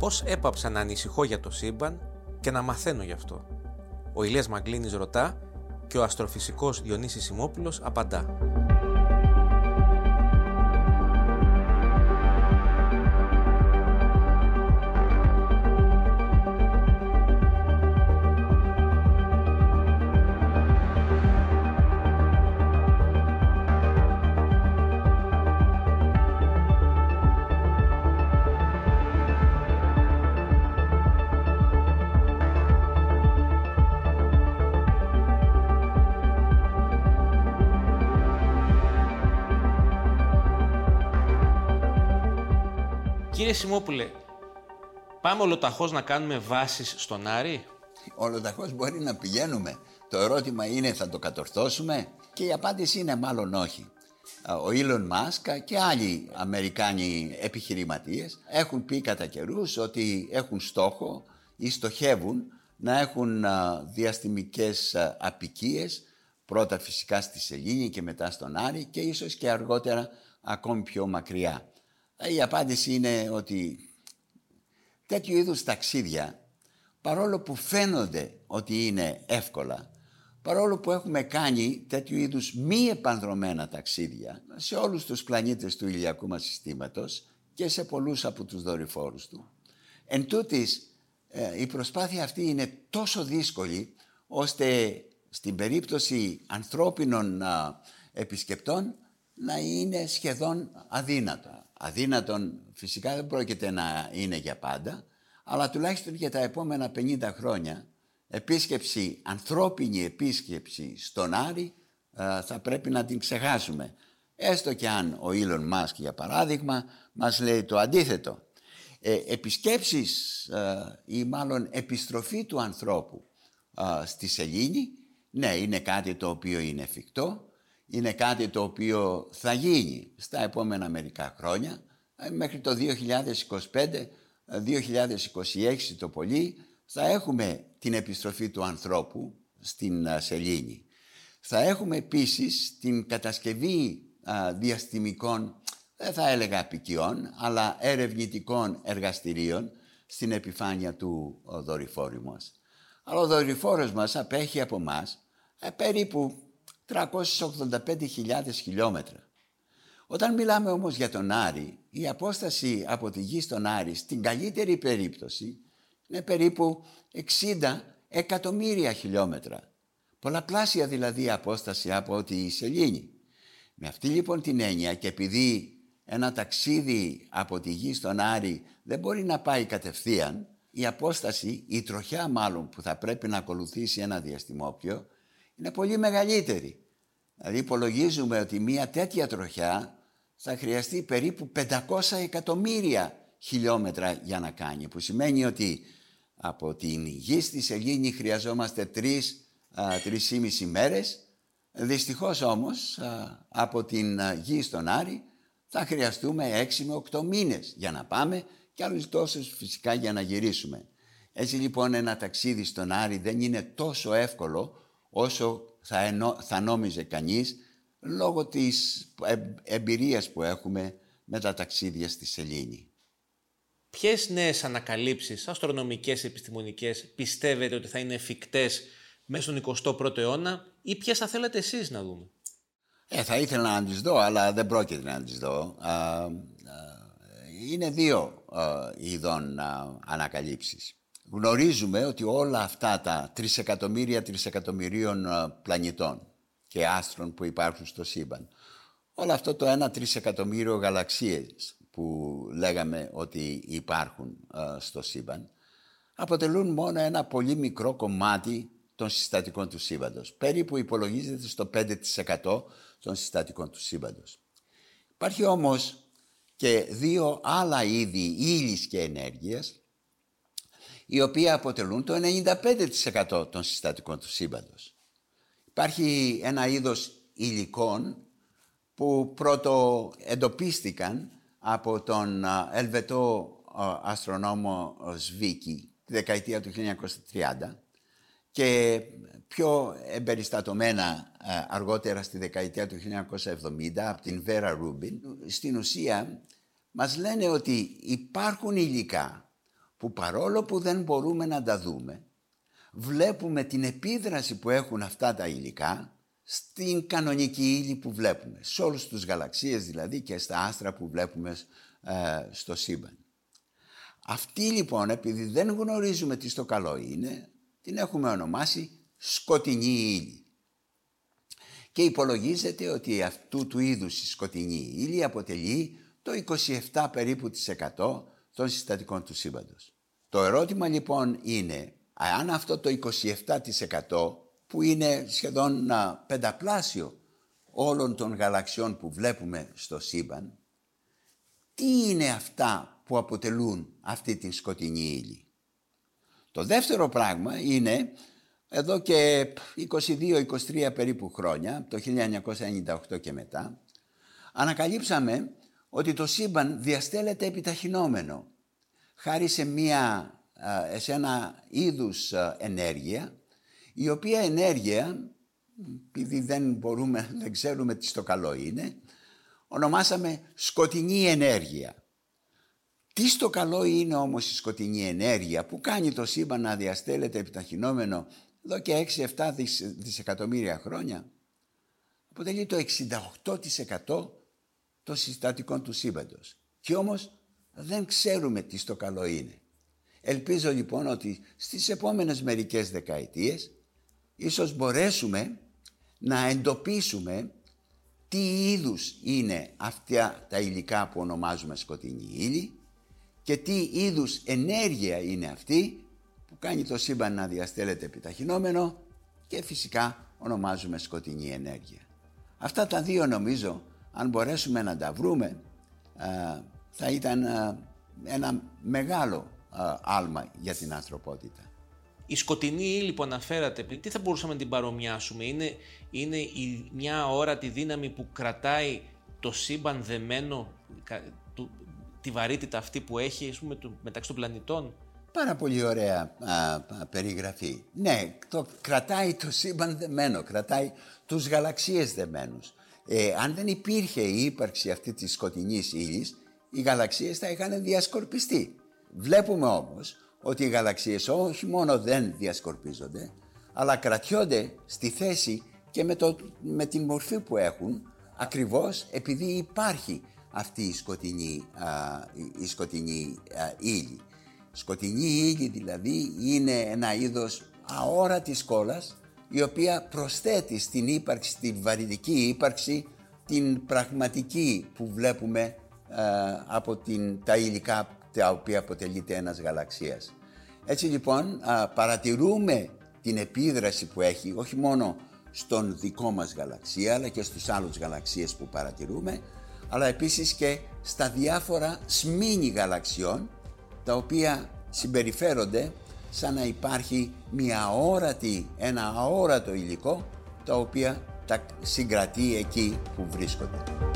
Πώς έπαψα να ανησυχώ για το σύμπαν και να μαθαίνω γι' αυτό. Ο Ηλίας Μαγκλίνης ρωτά και ο αστροφυσικός Διονύσης Σιμόπουλος απαντά. Κύριε Σιμόπουλε, πάμε ολοταχώς να κάνουμε βάσεις στον Άρη; Ολοταχώς μπορεί να πηγαίνουμε. Το ερώτημα είναι θα το κατορθώσουμε; Και η απάντηση είναι μάλλον όχι. Ο Ήλον Μάσκα και άλλοι Αμερικάνοι επιχειρηματίες έχουν πει κατά καιρούς ότι έχουν στόχο ή στοχεύουν να έχουν διαστημικές απικίες πρώτα φυσικά στη Σελήνη και μετά στον Άρη και ίσως και αργότερα ακόμη πιο μακριά. Η απάντηση είναι ότι τέτοιου είδους ταξίδια, παρόλο που φαίνονται ότι είναι εύκολα, παρόλο που έχουμε κάνει τέτοιου είδους μη επανδρομένα ταξίδια σε όλους τους πλανήτες του ηλιακού μας συστήματος και σε πολλούς από τους δορυφόρους του. Εν τούτης, ε, η προσπάθεια αυτή είναι τόσο δύσκολη, ώστε στην περίπτωση ανθρώπινων επισκεπτών να είναι σχεδόν αδύνατο. Αδύνατον φυσικά δεν πρόκειται να είναι για πάντα, αλλά τουλάχιστον για τα επόμενα 50 χρόνια επίσκεψη, ανθρώπινη επίσκεψη στον Άρη ε, θα πρέπει να την ξεχάσουμε. Έστω και αν ο Ήλον Μάσκ για παράδειγμα μας λέει το αντίθετο. Ε, επισκέψεις ε, ή μάλλον επιστροφή του ανθρώπου ε, στη Σελήνη, ναι είναι κάτι το οποίο είναι εφικτό, είναι κάτι το οποίο θα γίνει στα επόμενα μερικά χρόνια ε, μέχρι το 2025, 2026 το πολύ θα έχουμε την επιστροφή του ανθρώπου στην ε, σελήνη. Θα έχουμε επίσης την κατασκευή διαστημικών, δεν θα έλεγα απικιών, αλλά ερευνητικών εργαστηρίων στην επιφάνεια του δορυφόρου μας. Αλλά ο δορυφόρος μας απέχει από μας ε, περίπου 385.000 χιλιόμετρα. Όταν μιλάμε όμως για τον Άρη, η απόσταση από τη γη στον Άρη στην καλύτερη περίπτωση είναι περίπου 60 εκατομμύρια χιλιόμετρα. Πολλαπλάσια δηλαδή απόσταση από τη Σελήνη. Με αυτή λοιπόν την έννοια και επειδή ένα ταξίδι από τη γη στον Άρη δεν μπορεί να πάει κατευθείαν, η απόσταση, η τροχιά μάλλον που θα πρέπει να ακολουθήσει ένα διαστημόπιο είναι πολύ μεγαλύτερη. Δηλαδή υπολογίζουμε ότι μια τέτοια τροχιά θα χρειαστεί περίπου 500 εκατομμύρια χιλιόμετρα για να κάνει. Που σημαίνει ότι από την γη στη Σελήνη χρειαζόμαστε τρεις, τρεις ή μέρες. Δυστυχώς όμως από την γη στον Άρη θα χρειαστούμε έξι με οκτώ μήνες για να πάμε και άλλους τόσους φυσικά για να γυρίσουμε. Έτσι λοιπόν ένα ταξίδι στον Άρη δεν είναι τόσο εύκολο όσο θα, ενώ, θα νόμιζε κανείς λόγω της εμπειρίας που έχουμε με τα ταξίδια στη Σελήνη. Ποιες νέες ανακαλύψεις αστρονομικές, επιστημονικές πιστεύετε ότι θα είναι εφικτές μέσα στον 21ο αιώνα ή ποιες θα θέλατε εσείς να δούμε; Ε, θα ήθελα να τις δω, αλλά δεν πρόκειται να τις δω. είναι δύο ειδών ανακαλύψεις γνωρίζουμε ότι όλα αυτά τα τρισεκατομμύρια τρισεκατομμυρίων ε, πλανητών και άστρων που υπάρχουν στο σύμπαν, όλο αυτό το ένα τρισεκατομμύριο γαλαξίες που λέγαμε ότι υπάρχουν ε, στο σύμπαν, αποτελούν μόνο ένα πολύ μικρό κομμάτι των συστατικών του σύμπαντος. Περίπου υπολογίζεται στο 5% των συστατικών του σύμπαντος. Υπάρχει όμως και δύο άλλα είδη ύλης και ενέργειας οι οποίοι αποτελούν το 95% των συστατικών του σύμπαντος. Υπάρχει ένα είδος υλικών που πρώτο εντοπίστηκαν από τον Ελβετό αστρονόμο Σβίκη τη δεκαετία του 1930 και πιο εμπεριστατωμένα αργότερα στη δεκαετία του 1970 από την Βέρα Ρούμπιν. Στην ουσία μας λένε ότι υπάρχουν υλικά που παρόλο που δεν μπορούμε να τα δούμε, βλέπουμε την επίδραση που έχουν αυτά τα υλικά στην κανονική ύλη που βλέπουμε, σε όλους τους γαλαξίες δηλαδή και στα άστρα που βλέπουμε ε, στο σύμπαν. Αυτή λοιπόν, επειδή δεν γνωρίζουμε τι στο καλό είναι, την έχουμε ονομάσει σκοτεινή ύλη. Και υπολογίζεται ότι αυτού του είδους η σκοτεινή ύλη αποτελεί το 27 περίπου της 100 των συστατικών του σύμπαντος. Το ερώτημα λοιπόν είναι, αν αυτό το 27% που είναι σχεδόν πενταπλάσιο όλων των γαλαξιών που βλέπουμε στο σύμπαν, τι είναι αυτά που αποτελούν αυτή την σκοτεινή ύλη; Το δεύτερο πράγμα είναι εδώ και 22-23 περίπου χρόνια, το 1998 και μετά, ανακαλύψαμε ότι το σύμπαν διαστέλλεται επιταχυνόμενο χάρη σε, μια, σε ένα είδους ενέργεια η οποία ενέργεια, επειδή δεν μπορούμε, δεν ξέρουμε τι στο καλό είναι, ονομάσαμε σκοτεινή ενέργεια. Τι στο καλό είναι όμως η σκοτεινή ενέργεια που κάνει το σύμπαν να διαστέλλεται επιταχυνόμενο εδώ και 6-7 δισεκατομμύρια χρόνια. Αποτελεί το 68% των συστατικών του σύμπαντος. Και όμως δεν ξέρουμε τι στο καλό είναι. Ελπίζω λοιπόν ότι στις επόμενες μερικές δεκαετίες ίσως μπορέσουμε να εντοπίσουμε τι είδους είναι αυτά τα υλικά που ονομάζουμε σκοτεινή ύλη και τι είδους ενέργεια είναι αυτή που κάνει το σύμπαν να διαστέλλεται επιταχυνόμενο και φυσικά ονομάζουμε σκοτεινή ενέργεια. Αυτά τα δύο νομίζω αν μπορέσουμε να τα βρούμε θα ήταν ένα μεγάλο άλμα για την ανθρωπότητα. Η σκοτεινή ύλη που αναφέρατε, τι θα μπορούσαμε να την παρομοιάσουμε, είναι, είναι η, μια όρατη δύναμη που κρατάει το σύμπαν δεμένο, τη βαρύτητα αυτή που έχει ας πούμε, μεταξύ των πλανητών; Πάρα πολύ ωραία περιγραφή. Ναι, το κρατάει το σύμπαν δεμένο, κρατάει τους γαλαξίες δεμένους. Ε, αν δεν υπήρχε η ύπαρξη αυτή της σκοτεινής ύλης, οι γαλαξίες θα είχαν διασκορπιστεί. Βλέπουμε όμως ότι οι γαλαξίες όχι μόνο δεν διασκορπίζονται, αλλά κρατιόνται στη θέση και με, το, με την μορφή που έχουν, ακριβώς επειδή υπάρχει αυτή η σκοτεινή, α, η σκοτεινή α, ύλη. Σκοτεινή ύλη δηλαδή είναι ένα είδος αόρατης κόλλας η οποία προσθέτει στην ύπαρξη, την βαρυτική ύπαρξη, την πραγματική που βλέπουμε από την, τα υλικά τα οποία αποτελείται ένας γαλαξίας. Έτσι λοιπόν παρατηρούμε την επίδραση που έχει όχι μόνο στον δικό μας γαλαξία αλλά και στους άλλους γαλαξίες που παρατηρούμε αλλά επίσης και στα διάφορα σμήνη γαλαξιών τα οποία συμπεριφέρονται σαν να υπάρχει μια αόρατη, ένα αόρατο υλικό τα οποία τα συγκρατεί εκεί που βρίσκονται.